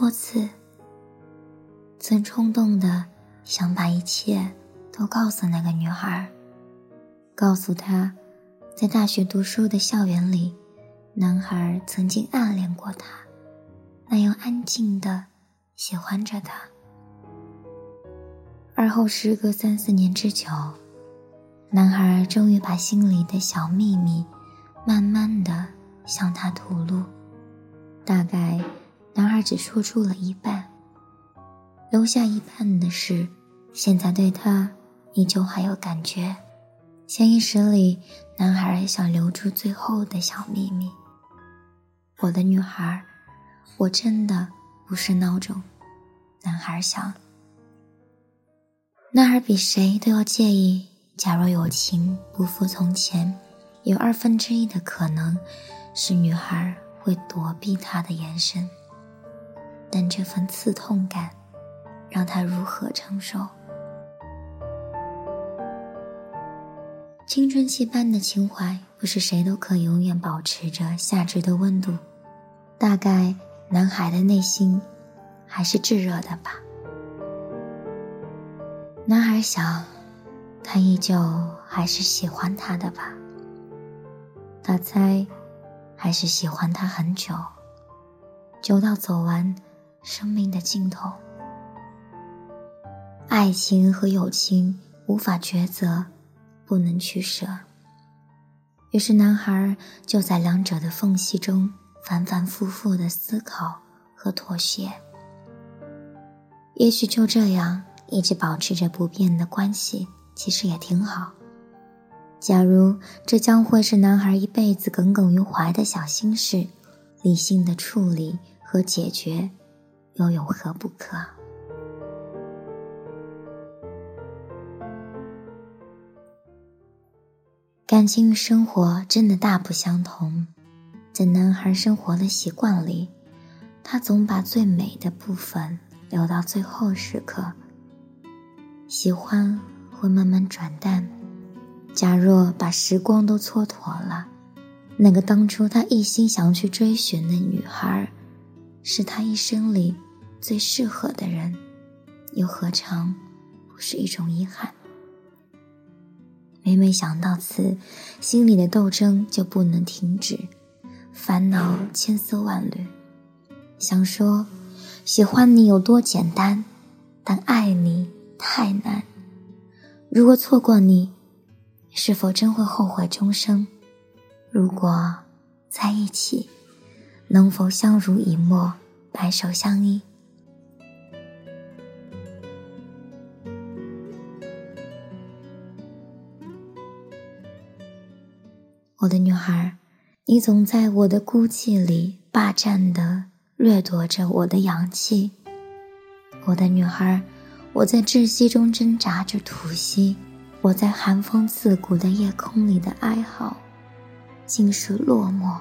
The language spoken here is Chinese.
多次，曾冲动的想把一切都告诉那个女孩，告诉她，在大学读书的校园里，男孩曾经暗恋过她，那样安静的喜欢着她。而后，时隔三四年之久，男孩终于把心里的小秘密，慢慢的向她吐露。大概，男孩只说出了一半，留下一半的是，现在对他依旧还有感觉。潜意识里，男孩想留住最后的小秘密。我的女孩，我真的不是孬种。男孩想。男孩比谁都要介意，假若友情不复从前，有二分之一的可能是女孩。会躲避他的眼神，但这份刺痛感，让他如何承受？青春期般的情怀，不是谁都可永远保持着夏至的温度。大概男孩的内心还是炙热的吧。男孩想，他依旧还是喜欢他的吧。他猜。还是喜欢他很久，久到走完生命的尽头。爱情和友情无法抉择，不能取舍。于是男孩就在两者的缝隙中反反复复的思考和妥协。也许就这样一直保持着不变的关系，其实也挺好。假如这将会是男孩一辈子耿耿于怀的小心事，理性的处理和解决，又有何不可？感情与生活真的大不相同，在男孩生活的习惯里，他总把最美的部分留到最后时刻。喜欢会慢慢转淡。假若把时光都蹉跎了，那个当初他一心想去追寻的女孩，是他一生里最适合的人，又何尝不是一种遗憾？每每想到此，心里的斗争就不能停止，烦恼千丝万缕。想说，喜欢你有多简单，但爱你太难。如果错过你。是否真会后悔终生？如果在一起，能否相濡以沫，白首相依？我的女孩，你总在我的孤寂里霸占的掠夺着我的阳气。我的女孩，我在窒息中挣扎着吐息。我在寒风刺骨的夜空里的哀嚎，尽是落寞